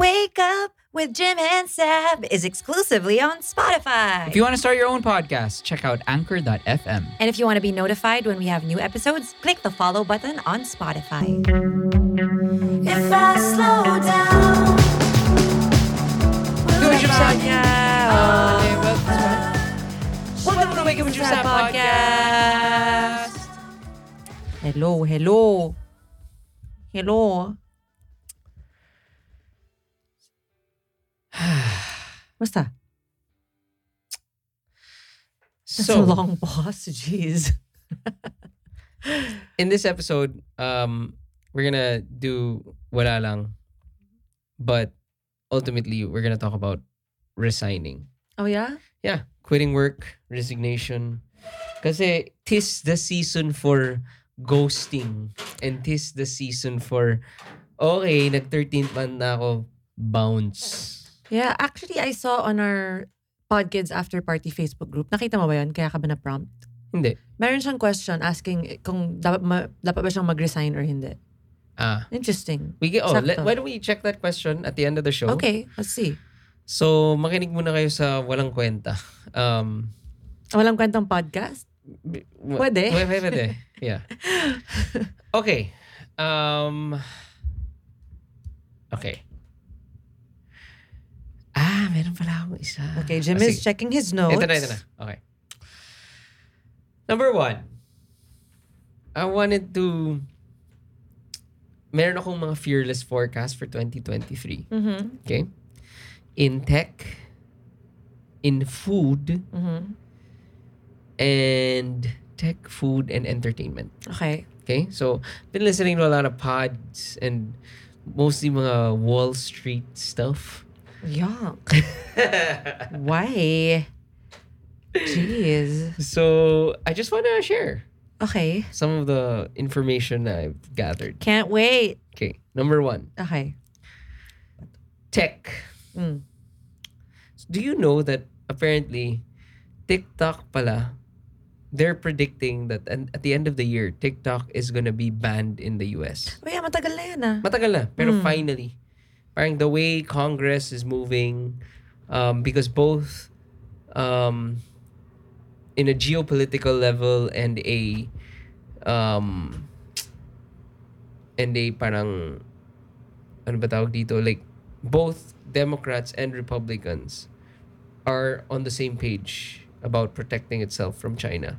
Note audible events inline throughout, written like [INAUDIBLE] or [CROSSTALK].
Wake Up with Jim and Saab is exclusively on Spotify. If you want to start your own podcast, check out anchor.fm. and if you want to be notified when we have new episodes, click the follow button on Spotify. If I slow down, will Good, Jim Saab. Podcast. Welcome to Wake Up with Jim Saab podcast. Hello, hello. Hello. Basta. That's a So, long pause. Jeez. in this episode, um, we're gonna do wala lang, but ultimately we're gonna talk about resigning. Oh, yeah? Yeah, quitting work, resignation. Kasi tis the season for ghosting and tis the season for okay, nag 13th month na ako, bounce. Yeah, actually, I saw on our Podkids After Party Facebook group, nakita mo ba yun? Kaya ka ba na-prompt? Hindi. Meron siyang question asking kung dapat, ma- dapat ba siyang mag-resign or hindi. Ah. Interesting. We get, oh, let, Sakto. why don't we check that question at the end of the show? Okay, let's see. So, makinig muna kayo sa walang kwenta. Um, Walang kwentang podcast? B- w- Pwede. Pwede. Pwede. Yeah. [LAUGHS] Okay. Um, okay. Ah, meron pala akong isa. Okay, Jim is sige. checking his notes. Ito na, ito na. Okay. Number one. I wanted to... Meron akong mga fearless forecast for 2023. Mm-hmm. Okay? In tech, in food, Mm-hmm. and tech, food, and entertainment. Okay. Okay? So, been listening to a lot of pods and mostly mga Wall Street stuff. Yuck. [LAUGHS] Why? Jeez. so, I just want to share Okay. some of the information I've gathered. Can't wait. Okay. Number one, Okay. tech. Mm. Do you know that apparently TikTok pala, they're predicting that an- at the end of the year, TikTok is gonna be banned in the US. Oh, matagal na yan ah. Matagal na, pero Mm. finally. Parang the way Congress is moving, um, because both um, in a geopolitical level and a um, and a parang ano ba tawag dito like both Democrats and Republicans are on the same page about protecting itself from China.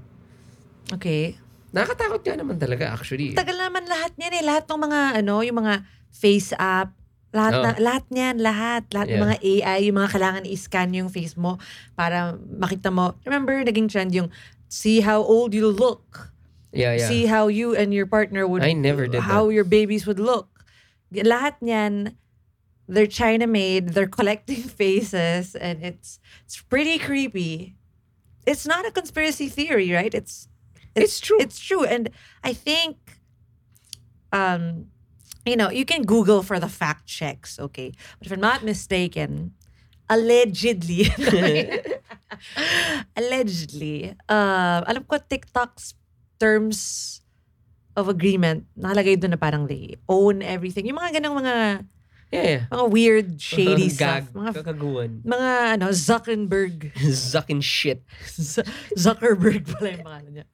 Okay. Nakakatakot nga naman talaga actually. Tagal naman lahat niyan eh. Lahat ng mga ano, yung mga face app, lahat Oo. na, lahat niyan, lahat, lahat ng Yeah. mga AI, yung mga kailangan i-scan yung face mo para makita mo. Remember naging trend yung see how old you look. yeah, yeah. See how you and your partner would I never did how that. your babies would look. Lahat niyan they're China made, they're [LAUGHS] collecting faces and it's it's pretty creepy. It's not a conspiracy theory, right? It's It's true. It's true. And I think um you know, you can Google for the fact checks, okay? But if I'm not mistaken, allegedly, [LAUGHS] allegedly, uh, alam ko TikTok's terms of agreement, nakalagay doon na parang they own everything. Yung mga ganang mga, yeah, yeah. mga weird, [LAUGHS] shady stuff. Gag, Mga, kakaguan. mga ano, Zuckerberg. [LAUGHS] Zucking shit. Z- Zuckerberg pala yung pangalan niya.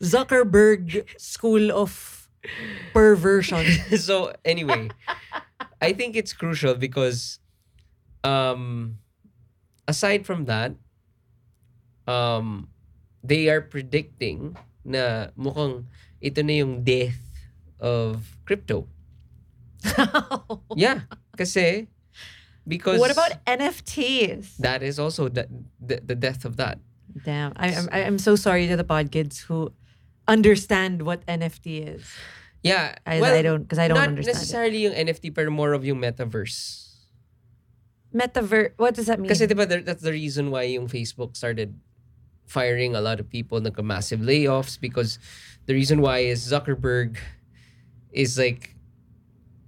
Zuckerberg School of Perversion. [LAUGHS] so anyway, I think it's crucial because um aside from that, um they are predicting na mukhang ito na yung death of crypto. [LAUGHS] Yeah, kasi because what about NFTs? that is also the, the, the death of that. Damn, I, I'm I'm so sorry to the pod kids who understand what NFT is. Yeah, I, well, I don't because I don't not understand Not necessarily yung NFT pero more of yung metaverse. Metaverse. What does that mean? Kasi diba that's the reason why yung Facebook started firing a lot of people, nagka massive layoffs because the reason why is Zuckerberg is like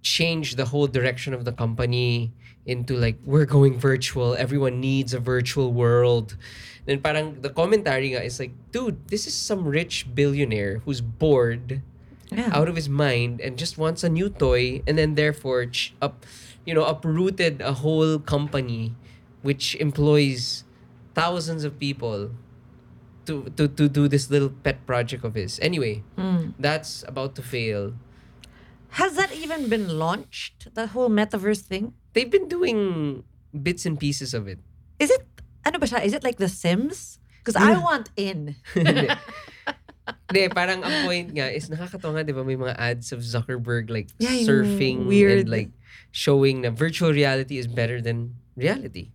change the whole direction of the company into like we're going virtual. Everyone needs a virtual world. Then parang the commentary is like, dude, this is some rich billionaire who's bored yeah. out of his mind and just wants a new toy and then therefore ch- up you know, uprooted a whole company which employs thousands of people to to to do this little pet project of his. Anyway, Mm. that's about to fail. Has that even been launched? The whole metaverse thing? They've been doing bits and pieces of it. Is it ano ba siya? Is it like The Sims? Because I want in. [LAUGHS] [LAUGHS] [LAUGHS] Hindi. Parang ang point nga is nakakatawa nga, di ba, may mga ads of Zuckerberg like Yeah, surfing weird- and like showing na virtual reality is better than reality.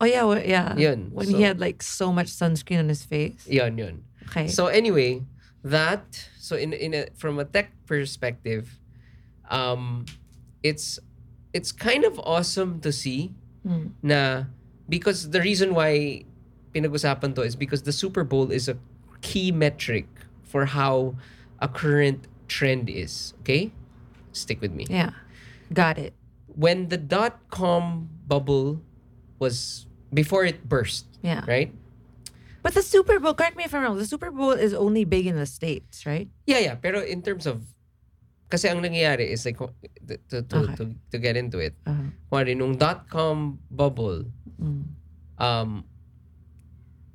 Oh yeah, well, yeah. Yun, When so- he had like so much sunscreen on his face. Yun, yun. Okay. So anyway, that so in in a from a tech perspective, um, it's it's kind of awesome to see Mm. na because the reason why pinag-usapan to is because the Super Bowl is a key metric for how a current trend is. Okay, stick with me. yeah. Got it. When the dot com bubble was before it burst, Yeah. right? But the Super Bowl, correct me if I'm wrong, the Super Bowl is only big in the States, right? Yeah, yeah. Pero in terms of, kasi ang nangyayari is like, to, to, to, Okay. to, to get into it, Uh, kumari, nung dot-com bubble, mm. um,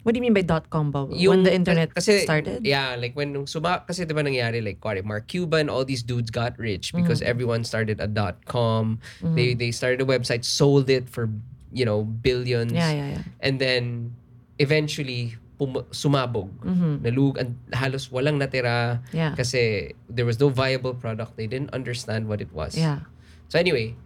What do you mean by dot com bubble? yung, when the internet kasi, started? Yeah, like when suma, kasi diba nangyari, like, kumari, Mark Cuban, all these dudes got rich because Mm. everyone started a dot-com. Mhm. They, they started a website, sold it for, you know, billions. Yeah, yeah, yeah. And then, eventually, pum- sumabog. hmm Nalug, and halos walang natira Yeah. kasi there was no viable product. They didn't understand what it was. Yeah. So anyway,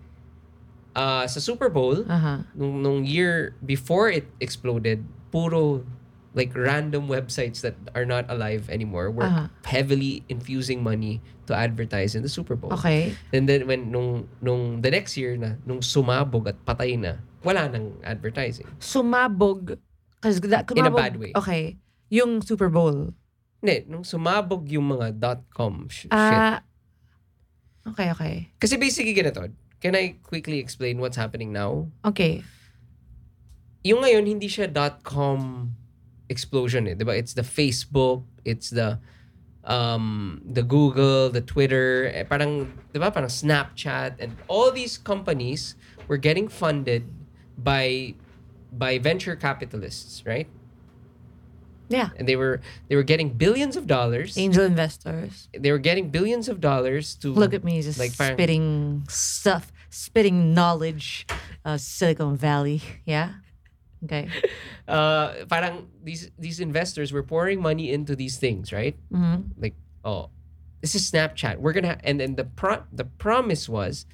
uh, sa Super Bowl, Uh-huh. nung, nung year before it exploded, puro like random websites that are not alive anymore were Uh-huh. heavily infusing money to advertise in the Super Bowl. Okay. And then when nung nung the next year na nung sumabog at patay na, wala nang advertising. Sumabog. Because that In a kumabog- bad way. Okay. Yung Super Bowl. Hindi, nung sumabog yung mga dot-com sh- shit. Ah. okay, okay. Kasi basically ganito, can I quickly explain what's happening now? Okay. Yung ngayon hindi siya dot-com explosion eh, 'di ba? It's the Facebook, it's the um the Google, the Twitter, eh, parang 'di ba? Parang Snapchat and all these companies were getting funded by by venture capitalists, right? Yeah. And they were they were getting billions of dollars. Angel investors. They were getting billions of dollars to Look at me just Like parang- spitting stuff, spitting knowledge. Uh, Silicon Valley. [LAUGHS] Yeah. Okay. [LAUGHS] uh parang these these investors were pouring money into these things, right? hmm like oh this is snapchat we're gonna ha-, and then the pro- the promise was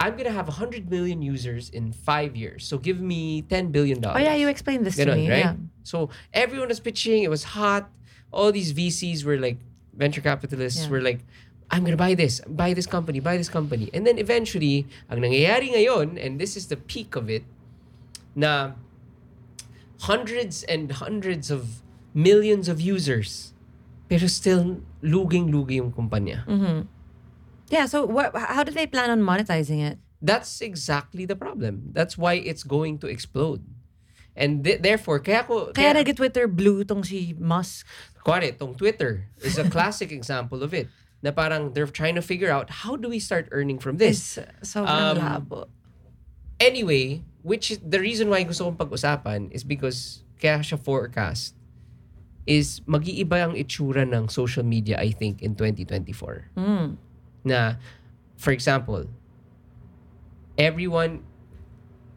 i'm gonna have 100 million users in five years so give me ten billion dollars Oh yeah, you explained this to me. right? Yeah. so everyone was pitching it was hot all these vcs were like venture capitalists Yeah. were like i'm gonna buy this buy this company buy this company and then eventually ang nangyayari ngayon and this is the peak of it na hundreds and hundreds of millions of users pero still luging-lugi yung kumpanya. hmm Yeah. So what? How do they plan on monetizing it? That's exactly the problem. That's why it's going to explode. And th- therefore, kaya ko... Kaya nag-Twitter blue tong si Musk. Kuwari, tong Twitter is a classic [LAUGHS] example of it. Na parang they're trying to figure out how do we start earning from this? Is sobrang Um, labo. Anyway, which is the reason why gusto kong pag-usapan is because kaya siya forecast is mag-iiba ang itsura ng social media I think in 2024. Mm. na for example everyone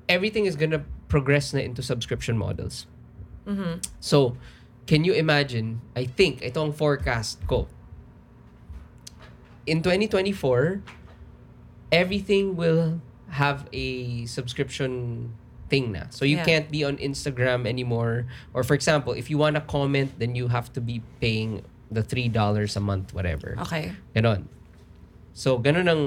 everything is gonna progress na into subscription models Mhm. so can you imagine I think ito ang forecast ko in 2024 everything will have a subscription thing na so you Yeah. can't be on Instagram anymore or for example if you want to comment then you have to be paying the $3 a month whatever Okay. Ganon. So, ganon ang...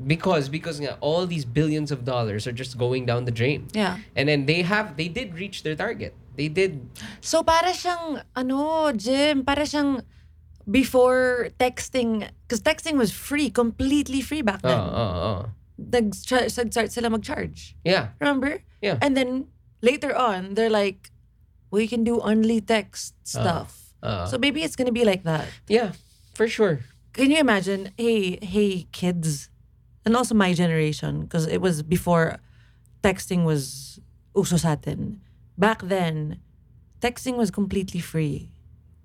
Because, because nga, all these billions of dollars are just going down the drain. Yeah. And then they have, they did reach their target. They did, So para siyang ano, Jim, para siyang before texting, because texting was free, completely free back ah, then. oh, oh, oh. Nag-start sila mag-charge. Yeah, Remember? Yeah. And then later on, they're like, we can do only text stuff. uh, so maybe it's gonna be like that. yeah, for sure. Can you imagine? Hey, hey, kids, and also my generation because it was before texting was uso sa atin. Back then, texting was completely free.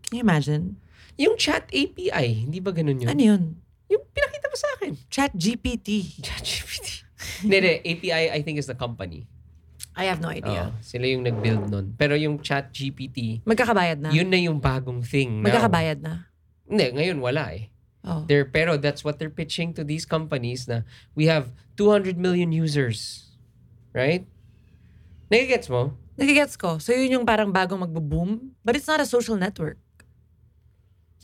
Can you imagine? Yung chat API, hindi ba ganun yun? Ano yun? Yung pinakita mo sa akin. Chat GPT. ChatGPT. [LAUGHS] Hindi, hindi. API, I think, is the company. I have no idea. sila yung nag-build nun. Pero yung ChatGPT, Magkakabayad na. yun na yung bagong thing now. Magkakabayad na. Hindi, ngayon wala eh. Oh. They're, pero that's what they're pitching to these companies na we have 200 million users. Right? Nagigets mo? Nagigets ko. So yun yung parang bagong magbo-boom. But it's not a social network.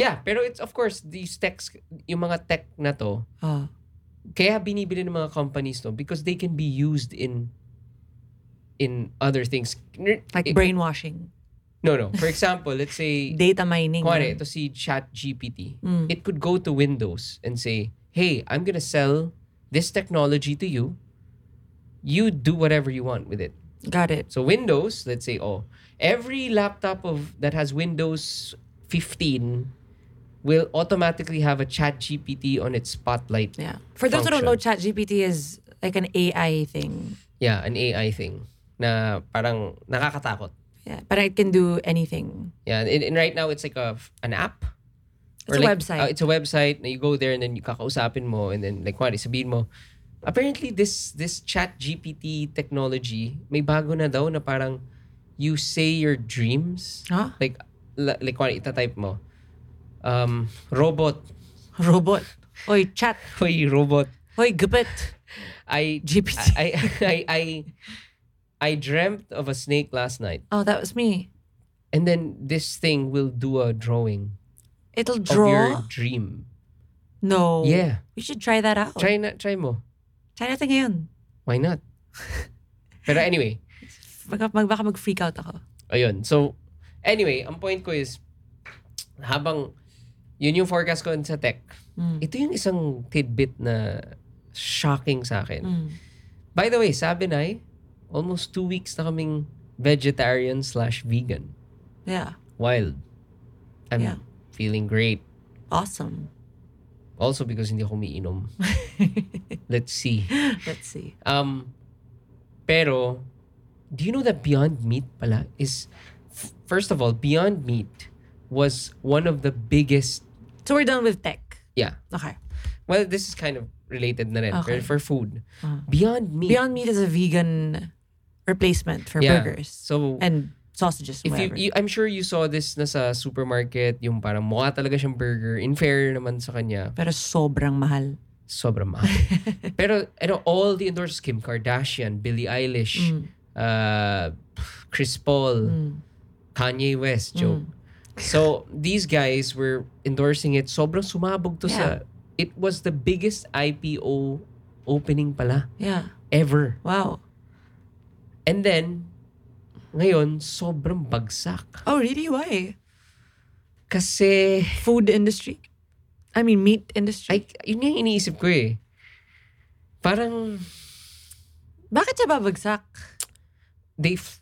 Yeah, pero it's of course these techs, yung mga tech na to, Oh. kaya binibili ng mga companies to because they can be used in in other things. Like Eh, brainwashing. No, no. For example, let's say [LAUGHS] Data mining. Kuwari, ito si ChatGPT. Mm. It could go to Windows and say, hey, I'm gonna sell this technology to you. You do whatever you want with it. Got it. So Windows, let's say, oh, every laptop of that has Windows 15 will automatically have a ChatGPT on its spotlight. Yeah. For those who don't know, ChatGPT is like an AI thing. Yeah, an AI thing na parang nakakatakot. Yeah. But it can do anything. Yeah, and, and right now it's like a an app. It's a like, website. uh, it's a website na you go there and then you kakausapin mo and then like kuwari sabihin mo, apparently this this chat GPT technology, may bago na daw na parang you say your dreams. Huh? Like, like kuwari itatype mo, um, robot, Robot. Hoy, chat. [LAUGHS] hoy robot, Hoy, gupit. I, GPT. I, I, I, I dreamt of a snake last night. Oh, that was me. And then this thing will do a drawing It'll of your draw. dream. No. Yeah. We should try that out. Try na, try mo. Try natin ngayon. Why not? [LAUGHS] Pero anyway, mag, baka mag-freak out ako. ayun. So, anyway, ang point ko is, habang yun yung forecast ko sa tech, Mm. ito yung isang tidbit na shocking sa akin. Mm. By the way, sabi na almost two weeks na kaming vegetarian slash vegan. Yeah. Wild. I'm Yeah. feeling great. Awesome. Also because hindi ako umiinom. [LAUGHS] Let's see. Let's see. Um, pero, do you know that Beyond Meat pala is, first of all, Beyond Meat was one of the biggest, So we're done with tech. yeah, Okay. well, this is kind of related na rin Okay. for, for food. Uh. Beyond Meat. Beyond Meat is a vegan replacement for Yeah. burgers So, and sausages. if you, whatever. you, I'm sure you saw this na sa supermarket, yung parang mukha talaga siyang burger. In fair naman sa kanya, Pero sobrang mahal. sobrang mahal. [LAUGHS] Pero, ano, all the endorsers, Kim Kardashian, Billie Eilish, Mm. uh, Chris Paul, Mm. Kanye West joke. So these guys were endorsing it. Sobrang sumabog to sa it was the biggest IPO opening pala Yeah. ever. Wow. And then ngayon sobrang bagsak. Oh, really? Why? Kasi Food industry? I mean, meat industry? ay yun yung iniisip ko eh. Parang Bakit siya babagsak? they f-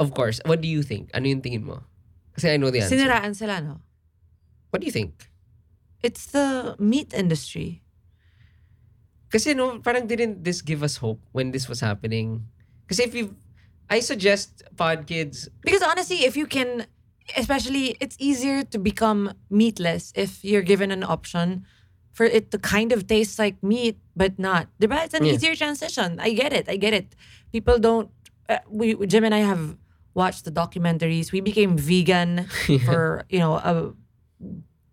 Of course, what do you think? Ano yung tingin mo? Kasi I know the answer. Siniraan sila, no? What do you think? It's the meat industry. Kasi no, parang didn't this give us hope when this was happening? Kasi if you, I suggest pod kids, Because honestly, if you can, especially, it's easier to become meatless if you're given an option for it to kind of taste like meat, but not. Diba? It's an Yeah. easier transition. I get it. I get it. People don't. Uh, we Jim and I have watched the documentaries. We became vegan [LAUGHS] for you know a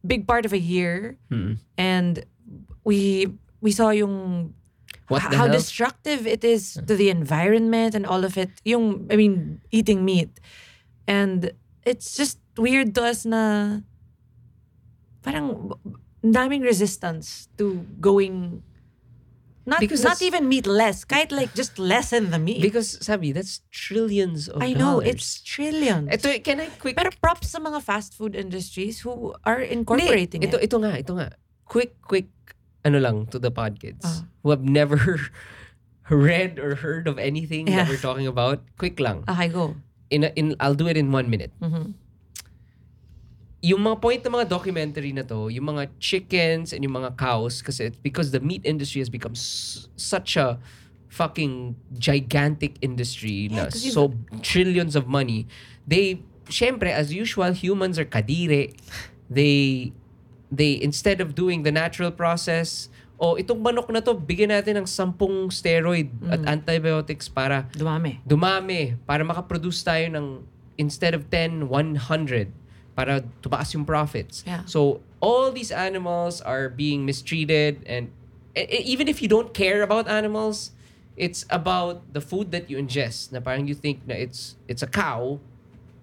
big part of a year, Hmm. and we we saw yung what the how hell? destructive it is to the environment and all of it. Yung, I mean, eating meat. And it's just weird to us na parang ang daming resistance to going not Because not even meatless, kahit like just lessen the meat. Because sabi, that's trillions of I know, dollars. it's trillions. Ito, can I quick... Pero props sa mga fast food industries who are incorporating Hindi, ito, it. ito nga, ito nga. Quick, quick, ano lang, to the pod kids Ah. who have never [LAUGHS] read or heard of anything Yeah. that we're talking about. Quick lang. Okay, go. In, a, in I'll do it in one minute. Mhm. Yung mga point ng mga documentary na to, yung mga chickens and yung mga cows, kasi it's because the meat industry has become s- such a fucking gigantic industry na 'cause you- so trillions of money. They, syempre, as usual, humans are kadire. They, they, instead of doing the natural process, o itong manok na to, bigyan natin ng sampung steroid at antibiotics para Dumami. dumami para makaproduce tayo ng instead of 10, 100 para tumaas yung profits. Yeah. So all these animals are being mistreated and even if you don't care about animals, it's about the food that you ingest. Na parang you think na it's it's a cow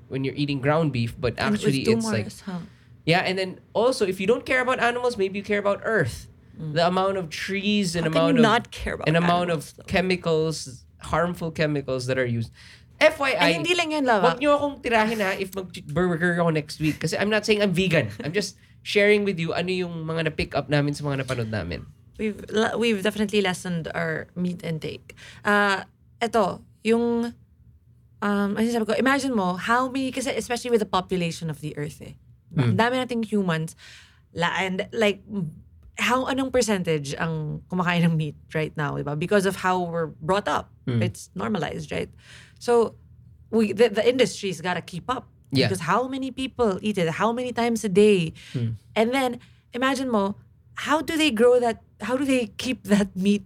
when you're eating ground beef, but actually it's like huh? yeah, and then also if you don't care about animals, maybe you care about earth. The amount of trees and Mm. How amount of not care about an amount of though? chemicals, harmful chemicals that are used. FYI, Ay, hindi lang yan, Lava. Huwag niyo akong tirahin ha if mag-burger ako next week. Kasi I'm not saying I'm vegan. I'm just sharing with you ano yung mga na-pick up namin sa mga napanood namin. We've we've definitely lessened our meat intake. Uh, eto, yung um, ano sabi ko, imagine mo how many, kasi especially with the population of the earth eh. Ang dami nating humans, la, and like, how, anong percentage ang kumakain ng meat right now, diba? Because of how we're brought up. Mm. It's normalized, right? So, we the, the industry's gotta keep up. Yeah. Because how many people eat it? How many times a day? Mm. And then, imagine mo, how do they grow that? How do they keep that meat?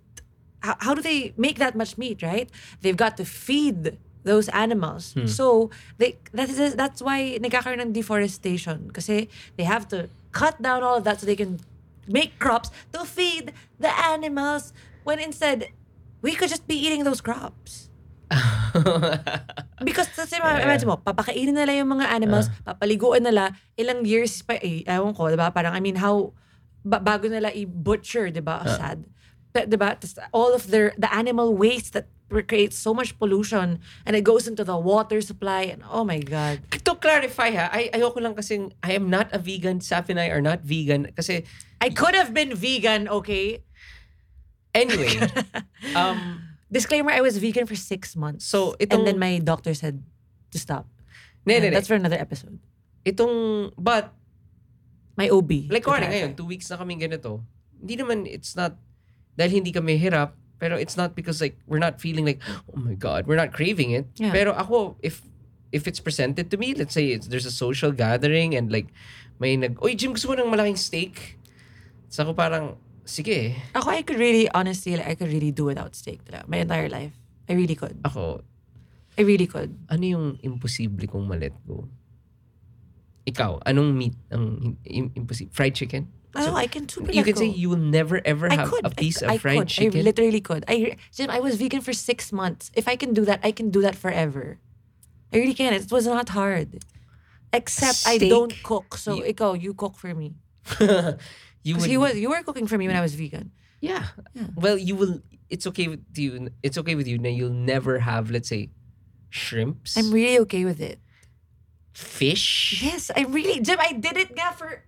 How, how do they make that much meat, right? They've got to feed those animals. Hmm. So, they that is that's why nagkakaroon ng deforestation kasi they have to cut down all of that so they can make crops to feed the animals when instead we could just be eating those crops. [LAUGHS] Because kasi ma- imagine mo, papakainin nila yung mga animals, papaliguan nila, ilang years pa, eh, ewan ko, diba? Parang, I mean, how, ba- bago nila i-butcher, diba? Sad. But, diba? All of their, the animal waste that creates so much pollution and it goes into the water supply and oh my God. to clarify ha, ay ayoko lang kasing I am not a vegan. Saf and I are not vegan. Kasi I could have been vegan, okay? anyway, [LAUGHS] um, Disclaimer, I was vegan for six months. So, itong- And then my doctor said to stop. ne, ne, ne. That's for another episode. Itong, but My OB. Like, clarify. ngayon, two weeks na kaming ganito. Hindi naman, it's not, dahil hindi kami hirap, pero it's not because like, we're not feeling like, oh my God, we're not craving it. Yeah. Pero ako, if, if it's presented to me, let's say it's, there's a social gathering and like, may nag, oy, Jim, gusto mo ng malaking steak? So ako parang, sige, Ako, I could really, honestly, like, I could really do without steak talaga. My entire life. I really could. ako, I really could. ano yung imposible kong malet go? Ikaw, anong meat ang im- imposible? Fried chicken? Oh, I can super you can say you will never ever I have could. a piece I, of fried could. chicken. I literally could. I, Jim, I was vegan for six months. If I can do that, I can do that forever. I really can. It was not hard. Except I don't cook. So, you- ikaw, you cook for me. [LAUGHS] you Because would, you, was, you were cooking for me when I was vegan. Yeah. Well, you will. It's okay with you. It's okay with you. Now you'll never have, let's say, shrimps, I'm really okay with it. fish. Yes, I really, Jim, I did it nga for,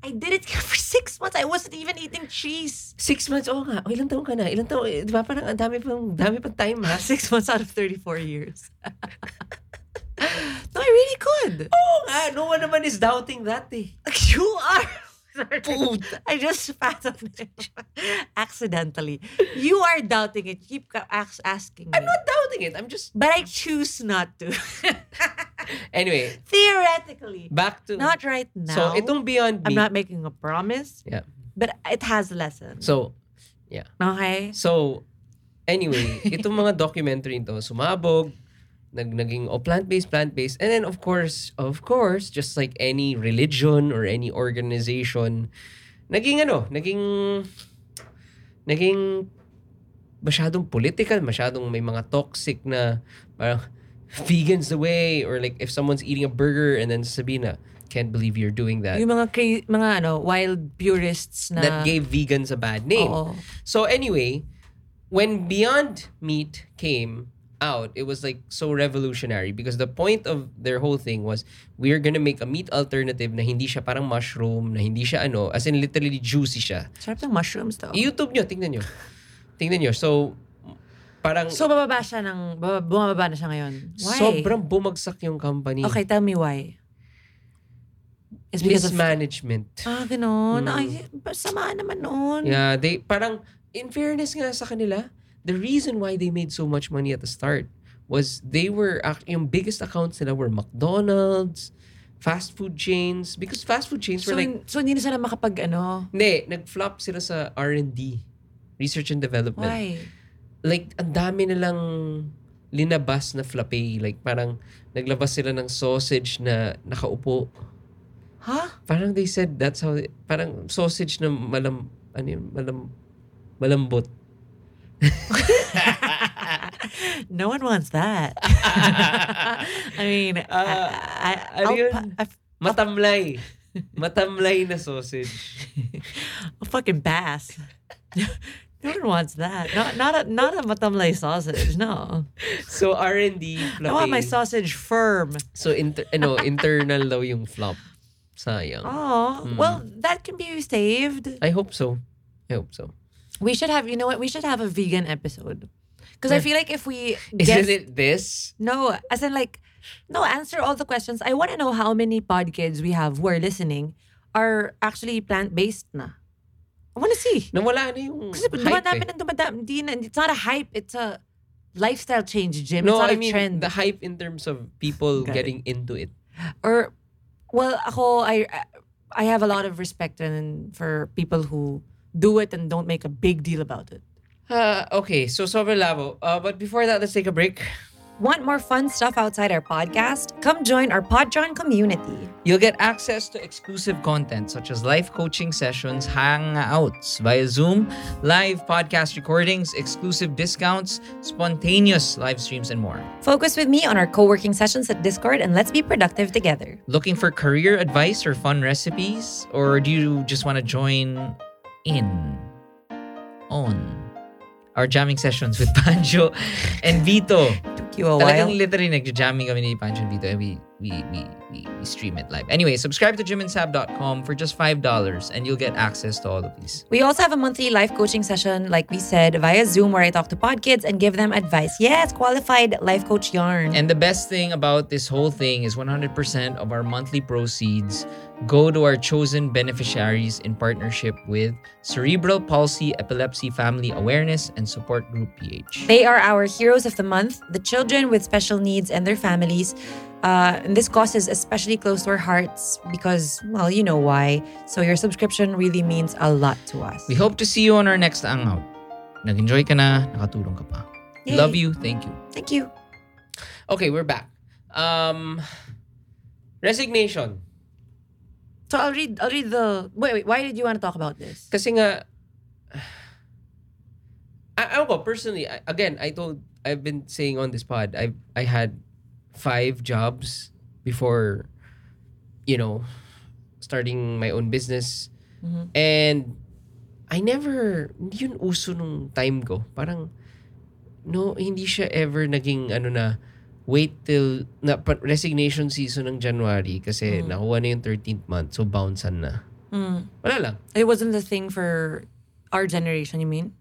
I did it [LAUGHS] for six months. I wasn't even eating cheese. Six months. Oh nga. Oh, ilang taon ka na? Ilang taon? eh, Di ba parang ang dami pang dami pang time ha? Six months out of 34 years. [LAUGHS] no, I really could. Oo nga. No one naman is doubting that eh. [LAUGHS] You are. I just on it accidentally. You are doubting it. Keep asking me. I'm not doubting it. I'm just. But I choose not to. [LAUGHS] Anyway, Theoretically. back to. Not right now. So itong Beyond I'm Meat. not making a promise. Yeah. But it has lessons. So, okay? So, anyway, [LAUGHS] itong mga documentary ito, sumabog, nag naging oh, plant-based, plant-based. And then, of course, of course, just like any religion or any organization, naging ano, naging, naging masyadong political, masyadong may mga toxic na parang vegans the way or like if someone's eating a burger and then sabihin na can't believe you're doing that. Yung mga, cra- mga ano, wild purists na... that gave vegans a bad name. Oo. So anyway, when Beyond Meat came out, it was like so revolutionary because the point of their whole thing was we're gonna make a meat alternative na hindi siya parang mushroom, na hindi siya ano, as in literally juicy siya. Sarap ng mushrooms though. I-YouTube nyo, tingnan nyo. Tingnan nyo. So, parang So, bababa siya ng... baba- Bumababa na siya ngayon. Why? sobrang bumagsak yung company. Okay, tell me why. is because of Mismanagement. Ah, ganon. Mm. Ay, sama naman nun. Yeah, they parang in fairness nga sa kanila, the reason why they made so much money at the start was they were ac- yung biggest accounts nila were McDonald's, fast food chains because fast food chains So, were like so hindi na sila makapag ano. hindi, nag-flop sila sa R&D, research and development. Why? Like ang dami nilang linabas na flappe, like parang naglabas sila ng sausage na nakaupo. Huh? Parang they said that's how parang sausage na malam ano yun, malam malambot. [LAUGHS] no one wants that. [LAUGHS] I mean, I, I, ano yun? pa- I- Matamlay. [LAUGHS] Matamlay na sausage. a fucking bass. No one wants that. Not not a not a matamlay sausage. No, So R&D I want my sausage firm. So inter, ano, internal daw yung flop. Sayang. Oh, Mm. well, that can be saved. I hope so. I hope so. We should have. You know what? We should have a vegan episode. Because I feel like if we Isn't guess, it this? no, as in like, no, answer all the questions. I want to know how many pod kids we have who are listening are actually plant based na. I want to see. Nawala na yung Kasi hype dumadami eh. ng dumadami. Hindi na, it's not a hype. It's a lifestyle change, Jim. No, it's not I a mean trend. the hype in terms of people Got it. getting into it. or, well, ako, I, I have a lot of respect and for people who do it and don't make a big deal about it. Uh, okay, so sobrang labo. Uh, but before that, let's take a break. Want more fun stuff outside our podcast? Come join our Podtron community. You'll get access to exclusive content such as live coaching sessions, hangouts via Zoom, live podcast recordings, exclusive discounts, spontaneous live streams, and more. Focus with me on our co working sessions at Discord and let's be productive together. Looking for career advice or fun recipes? Or do you just want to join in on our jamming sessions with [LAUGHS] Pancho and Vito? You a Talagang while. literally nag-jamming kami ni Pancho dito and we, we, we, we, stream it live. Anyway, subscribe to jimandsaab.com for just $5 and you'll get access to all of these. We also have a monthly life coaching session, like we said, via Zoom, where I talk to pod kids and give them advice. Yes, qualified life coach yarn. And the best thing about this whole thing is 100% of our monthly proceeds go to our chosen beneficiaries in partnership with Cerebral Palsy Epilepsy Family Awareness and Support Group PH. They are our heroes of the month, the children with special needs and their families. Uh, and this cause is especially close to our hearts because, well, you know why. So your subscription really means a lot to us. We hope to see you on our next hangout. Nag-enjoy ka na, nakatulong ka pa. Yay. Love you, thank you. Thank you. Okay, we're back. Um, resignation. So I'll read. I'll read the. Wait, wait. Why did you want to talk about this? Kasi nga, [SIGHS] I, I ko, personally, I, again, I told, I've been saying on this pod, I I had five jobs before, you know, starting my own business. Mhm. And I never, hindi yun uso nung time ko. Parang, no, hindi siya ever naging, ano na, wait till, na, resignation season ng January kasi Mm. nakuha na yung 13th month, so bouncean na. Mm. Wala lang. It wasn't the thing for our generation. You mean?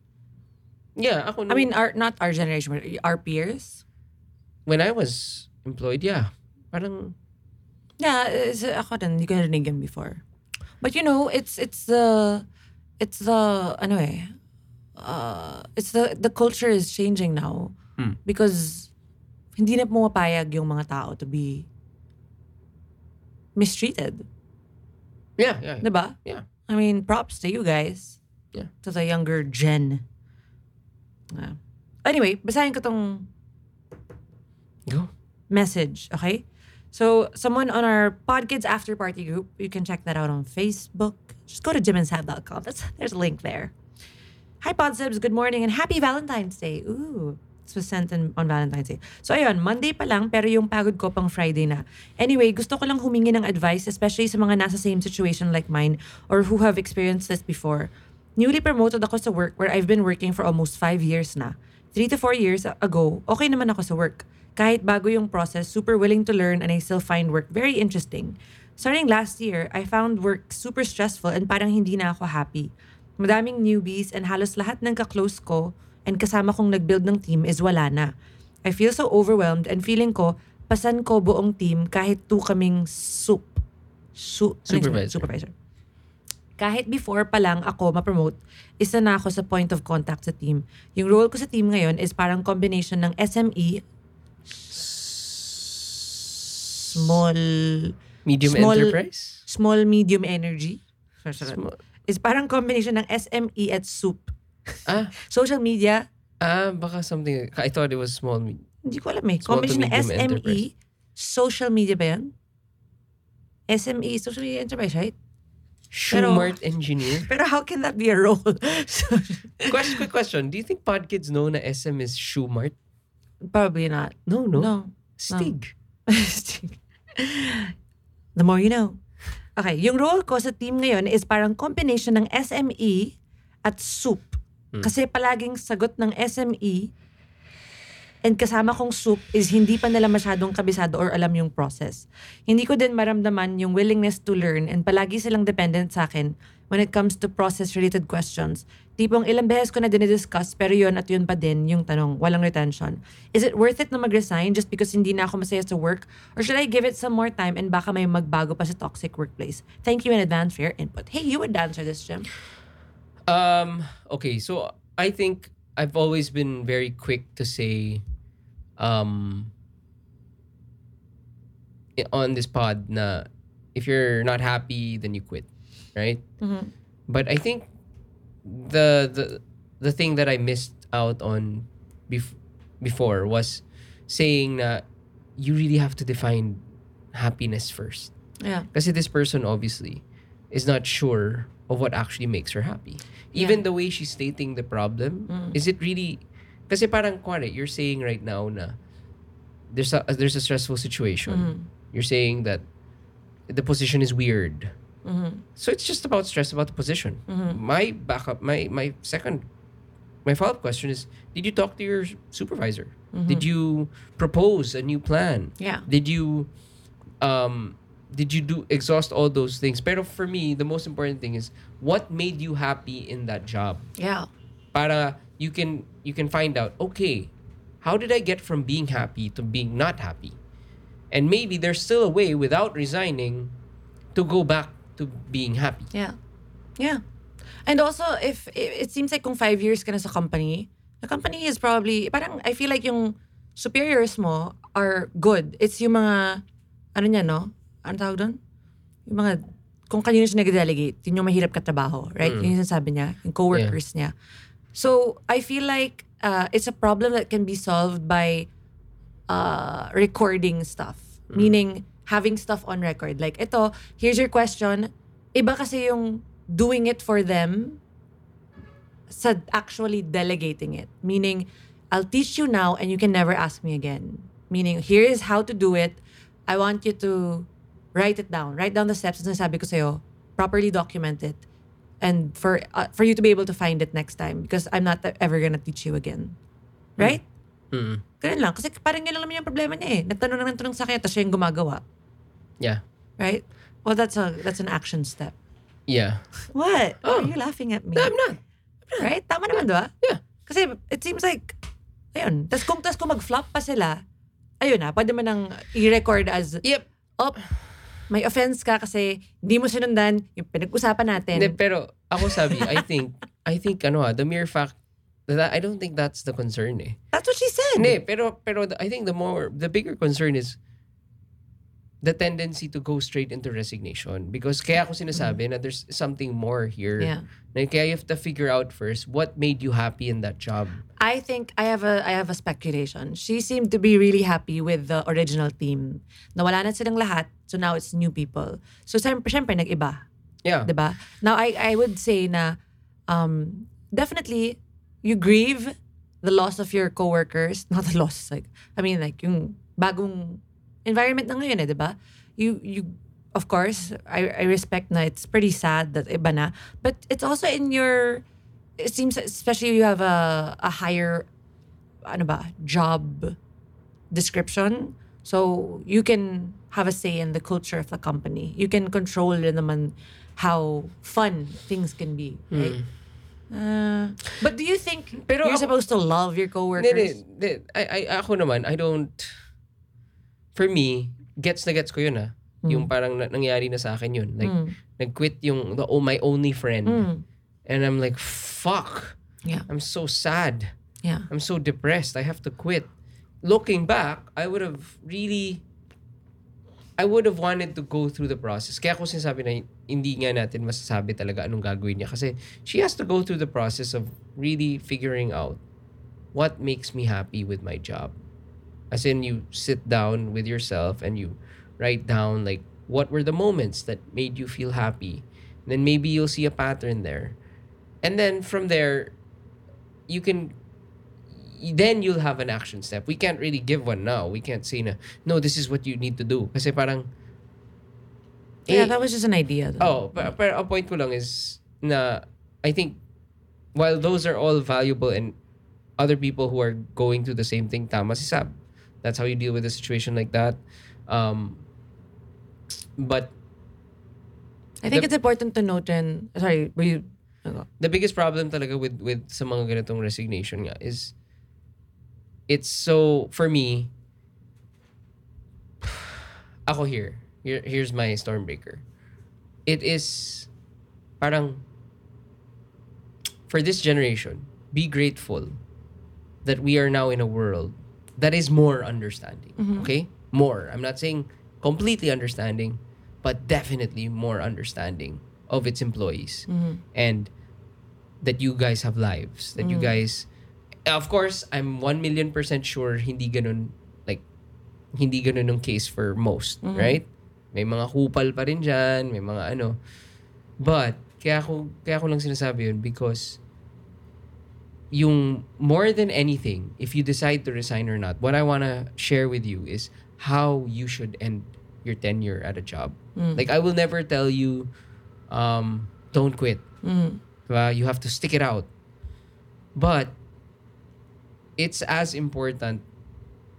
Yeah, ako I mean, our not our generation, but our peers. when I was employed, yeah. Parang, Yeah, it's, ako din, hindi ko narinig yan before. But you know, it's it's the it's the ano eh, uh, it's the the culture is changing now Hmm. because hindi na pumapayag yung mga tao to be mistreated, yeah, yeah. 'di ba? Yeah. I mean, props to you guys. Yeah. To the younger gen. Yeah. Anyway, basahin ko tong Go. Message, okay? So, someone on our Podkids After Party group, you can check that out on Facebook. Just go to jimandsaab.com. That's, [LAUGHS] there's a link there. Hi, Podsibs. Good morning and happy Valentine's Day. Ooh. This was sent in, on Valentine's Day. So, ayun, Monday pa lang, pero yung pagod ko pang Friday na. Anyway, gusto ko lang humingi ng advice, especially sa mga nasa same situation like mine or who have experienced this before. Newly promoted ako sa work where I've been working for almost five years na. Three to four years ago, okay naman ako sa work. Kahit bago yung process, super willing to learn and I still find work very interesting. Starting last year, I found work super stressful and parang hindi na ako happy. Madaming newbies and halos lahat ng kaklose ko and kasama kong nag-build ng team is wala na. I feel so overwhelmed and feeling ko, pasan ko buong team kahit two kaming soup. Su- ano Supervisor. supervisor. Kahit before pa lang ako ma-promote, isa na ako sa point of contact sa team. Yung role ko sa team ngayon is parang combination ng SME, small, Medium Small- enterprise? small medium energy. Small- Is parang combination ng SME at soup. Ah, [LAUGHS] Social media, ah, baka something. I thought it was small. Hindi ko alam eh. Small Combination ng SME, enterprise. social media ba yan? SME, social media enterprise, right? Pero- engineer. [LAUGHS] Pero how can that be a role? [LAUGHS] Question, quick question. Do you think pod kids know na SM is Shoemart? Probably not. No, no. No. [LAUGHS] Stig. The more you know. Okay, yung role ko sa team ngayon is parang combination ng SME at soup. Hmm. Kasi palaging sagot ng SME and kasama kong soup is hindi pa nila masyadong kabisado or alam yung process. Hindi ko din maramdaman yung willingness to learn and palagi silang dependent sa akin when it comes to process-related questions. Tipong ilang beses ko na dinidiscuss pero yun at yun pa din yung tanong, walang retention. Is it worth it na mag-resign just because hindi na ako masaya sa work? Or should I give it some more time and baka may magbago pa sa toxic workplace? Thank you in advance for your input. Hey, you would answer this, Jim. Um, okay, so I think I've always been very quick to say um on this pod na if you're not happy then you quit, right? Mhm. But I think the the the thing that I missed out on bef- before was saying that you really have to define happiness first. Yeah. Because this person obviously is not sure of what actually makes her happy. Even the way she's stating the problem, Mm. is it really kasi parang kuwari, you're saying right now na there's a there's a stressful situation. Mhm. You're saying that the position is weird. Mhm. So it's just about stress about the position. Mhm. My backup, my my second, my follow up question is: Did you talk to your supervisor? Did you propose a new plan? Yeah. Did you, um, did you do exhaust all those things? Pero for me, the most important thing is what made you happy in that job. Yeah. Para you can you can find out. Okay, how did I get from being happy to being not happy? And maybe there's still a way without resigning to go back to being happy. Yeah. Yeah. And also, if it, it seems like kung five years ka na sa company, the company is probably, parang I feel like yung superiors mo are good. It's yung mga, ano niya, no? Ano tawag doon? Yung mga, kung kanino siya nag-delegate, yun yung mahirap katrabaho, right? Yun yung sinasabi niya, yung coworkers niya. So, I feel like uh, it's a problem that can be solved by uh, recording stuff. Meaning, having stuff on record. Like, ito, here's your question. Iba kasi yung doing it for them sa actually delegating it. Meaning, I'll teach you now and you can never ask me again. Meaning, here is how to do it. I want you to write it down. Write down the steps na sabi ko sa'yo. Properly document it. And for uh, for you to be able to find it next time because I'm not ever gonna teach you again. Right? Mm. Ganun lang. Kasi parang yun lang naman yung problema niya eh. Nagtanong lang ng tanong sa akin, tapos siya yung gumagawa. Yeah, Right? Well, that's a that's an action step. yeah. What? Oh. are you laughing at me? No, I'm not. Right? Tama naman, di ba? Yeah. Kasi it seems like, ayun. Tapos kung, tas kung mag-flop pa sila, ayun na, pwede mo nang i-record as, Yep. oh, may offense ka kasi hindi mo sinundan yung pinag-usapan natin. Hindi, pero ako sabi, I think, I think ano ah, the mere fact that I don't think that's the concern eh. That's what she said. Hindi, pero pero the- I think the more the bigger concern is the tendency to go straight into resignation because kaya ako sinasabi na there's something more here. Yeah. Na kaya you have to figure out first what made you happy in that job. I think I have a I have a speculation. She seemed to be really happy with the original team. Nawala na silang lahat, so now it's new people. So syempre, syempre nag-iba. Yeah. 'di ba? Now I I would say na um definitely you grieve the loss of your coworkers, [LAUGHS] not the loss like I mean like yung bagong environment na ngayon eh, 'di ba? You you of course I I respect na it's pretty sad that iba na, but it's also in your it seems especially you have a a higher ano ba, job description. So you can have a say in the culture of the company. You can control naman how fun things can be, right? Uh, but do you think Pero you're ako- supposed to love your coworkers? hindi, hindi. I, I, ako naman, I don't, for me, gets na gets ko yun ah. Yung parang na- nangyari na sa akin yun. Like, Mm. nag-quit yung the, oh, my only friend. Mm. And I'm like, fuck. Yeah. I'm so sad. Yeah. I'm so depressed. I have to quit. Looking back, I would have really I would have wanted to go through the process. Kaya ako sinasabi na hindi nga natin masasabi talaga anong gagawin niya. Kasi she has to go through the process of really figuring out what makes me happy with my job. As in, you sit down with yourself and you write down like what were the moments that made you feel happy. And then maybe you'll see a pattern there. And then from there, you can then you'll have an action step. We can't really give one now. We can't say na, no, this is what you need to do. Kasi parang Yeah, eh, that was just an idea. Oh, but, pero ang point ko lang is na I think while those are all valuable and other people who are going through the same thing, tama si Saab. That's how you deal with a situation like that. Um, but I think the- it's important to note rin, sorry, were you, the biggest problem talaga with with sa mga ganitong resignation nga is it's so for me [SIGHS] ako here here here's my stormbreaker it is parang for this generation be grateful that we are now in a world that is more understanding okay? More. I'm not saying completely understanding but definitely more understanding of its employees and that you guys have lives that you guys of course i'm 1 million percent sure hindi ganun like hindi ganun yung case for most right? May mga kupal pa rin dyan may mga ano. But kaya ako kaya ako lang sinasabi yun because yung more than anything if you decide to resign or not what i want to share with you is how you should end your tenure at a job like i will never tell you um don't quit Mm. Diba? You have to stick it out. But, it's as important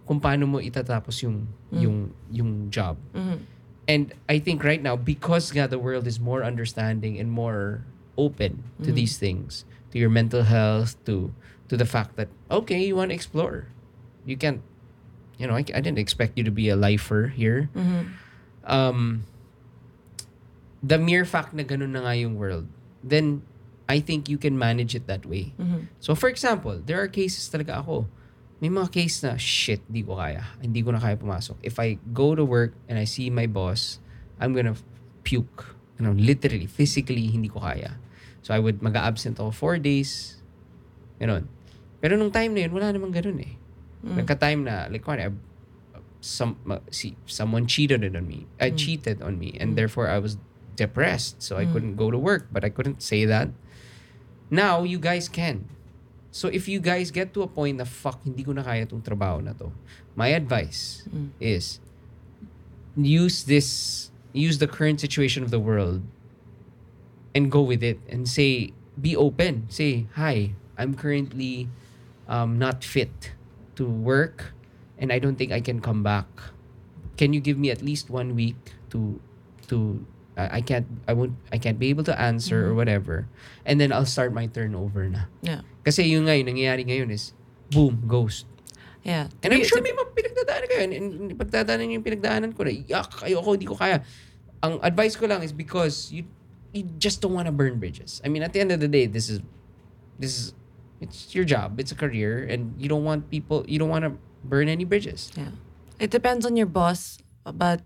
kung paano mo itatapos yung, yung, yung job. Mhm. And I think right now, because nga the world is more understanding and more open to these things, to your mental health, to to the fact that, okay, you want to explore. You can't, you know, I, I didn't expect you to be a lifer here. Mhm. um, the mere fact na ganun na nga yung world, then I think you can manage it that way. Mhm. So for example, there are cases talaga ako. May mga case na, shit, di ko kaya. Hindi ko na kaya pumasok. If I go to work and I see my boss, I'm gonna puke. You know, literally, physically, hindi ko kaya. So I would mag-absent ako four days. Ganun. Pero nung time na yun, wala namang ganun eh. Nagka-time na, like, kuwari, I- some, ma- si, someone cheated on me. I cheated on me. And therefore, I was depressed. So I couldn't go to work. But I couldn't say that. Now, you guys can. So if you guys get to a point na, fuck, hindi ko na kaya tong trabaho na to, my advice is, use this, use the current situation of the world and go with it and say, be open. Say, hi, I'm currently um, not fit to work and I don't think I can come back. Can you give me at least one week to to I I can't I won't I can't be able to answer or whatever. And then I'll start my turnover na. Yeah. Kasi yung ngayon, nangyayari ngayon is, boom, ghost. Yeah. And I'm sure may mga pinagdadaanan kayo. And, and pagdadaanan yung pinagdaanan ko na, yak, ayoko, hindi ko kaya. Ang advice ko lang is because you you just don't want to burn bridges. I mean, at the end of the day, this is, this is, it's your job. It's a career. And you don't want people, you don't want to burn any bridges. Yeah. It depends on your boss, but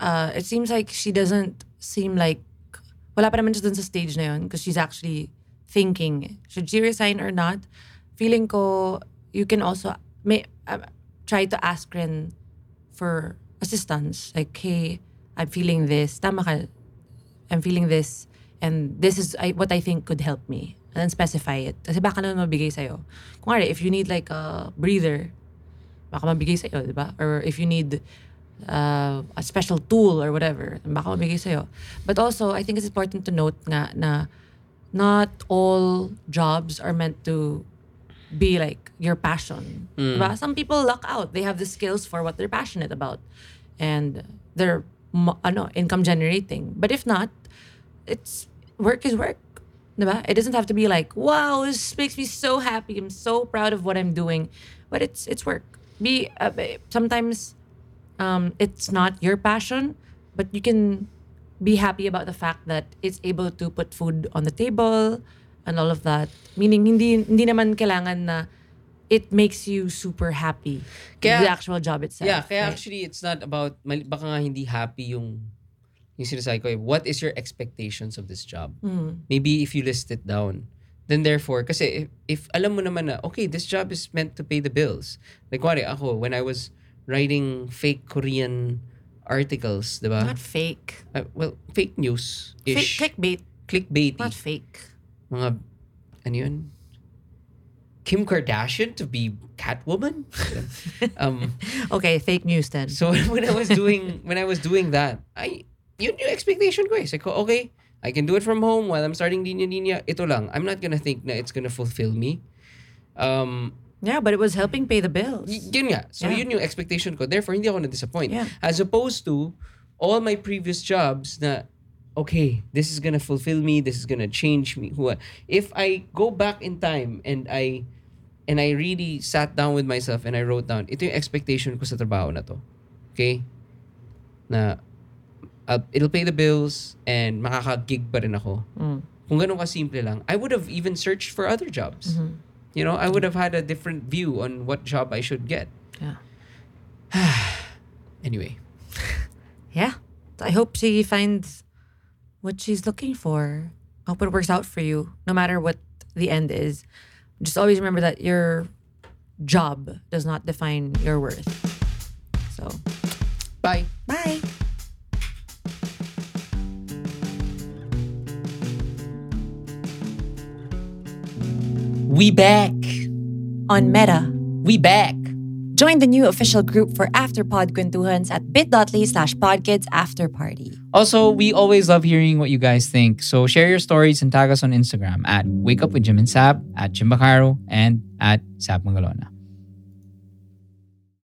uh, it seems like she doesn't seem like wala pa naman dun sa stage na because she's actually thinking should she resign or not. Feeling ko you can also may uh, try to ask rin for assistance like hey I'm feeling this tama ka I'm feeling this and this is I, what I think could help me and then specify it kasi baka naman mabigay sa'yo kung if you need like a breather baka mabigay sa'yo, di ba? Or if you need uh, a special tool or whatever, baka mabigay sa'yo. But also, I think it's important to note nga na not all jobs are meant to be like your passion. di ba? Some people luck out. They have the skills for what they're passionate about. And they're ano, income generating. But if not, it's work is work. Diba? It doesn't have to be like, wow, this makes me so happy. I'm so proud of what I'm doing. But it's it's work. Be uh, sometimes um, it's not your passion, but you can be happy about the fact that it's able to put food on the table and all of that. Meaning, hindi, hindi naman kailangan na it makes you super happy. Kaya- the actual job itself. Yeah, kaya right? actually it's not about baka nga hindi happy yung yung sinasabi ko eh, what is your expectations of this job? Mm. Maybe if you list it down. Then therefore, kasi if, if alam mo naman na, okay, this job is meant to pay the bills. Like, wari, ako, when I was writing fake Korean articles, di ba? Not fake. Uh, well, fake news-ish. Fake clickbait. Clickbaity. Not fake. Mga, ano yun? Kim Kardashian to be Catwoman? [LAUGHS] um, Okay, fake news then. So [LAUGHS] when I was doing when I was doing that, I yun yung expectation ko eh. Sabi ko, okay, I can do it from home while I'm starting Linya Linya. Ito lang. I'm not gonna think na it's gonna fulfill me. Um, Yeah, but it was helping pay the bills. y- yun nga. So Yeah. yun yung expectation ko. Therefore, hindi ako na-disappoint. Yeah. As opposed to all my previous jobs na, okay, this is gonna fulfill me. This is gonna change me. Who If I go back in time and I and I really sat down with myself and I wrote down, ito yung expectation ko sa trabaho na to. Okay? Na uh, it'll pay the bills and makaka-gig pa rin ako. Mm. Kung ganun ka-simple lang, I would have even searched for other jobs. You know, I would have had a different view on what job I should get. Yeah. [SIGHS] Anyway. [LAUGHS] Yeah. I hope she finds what she's looking for. I hope it works out for you, no matter what the end is. Just always remember that your job does not define your worth. So, Bye. bye. We back. On Meta, We back. Join the new official group for Afterpod Kwentuhans at bit.ly slash podkids afterparty. Also, we always love hearing what you guys think. So share your stories and tag us on Instagram at Wake Up with Jim and Saab, at Jim Bacarro, and at Saab Magalona.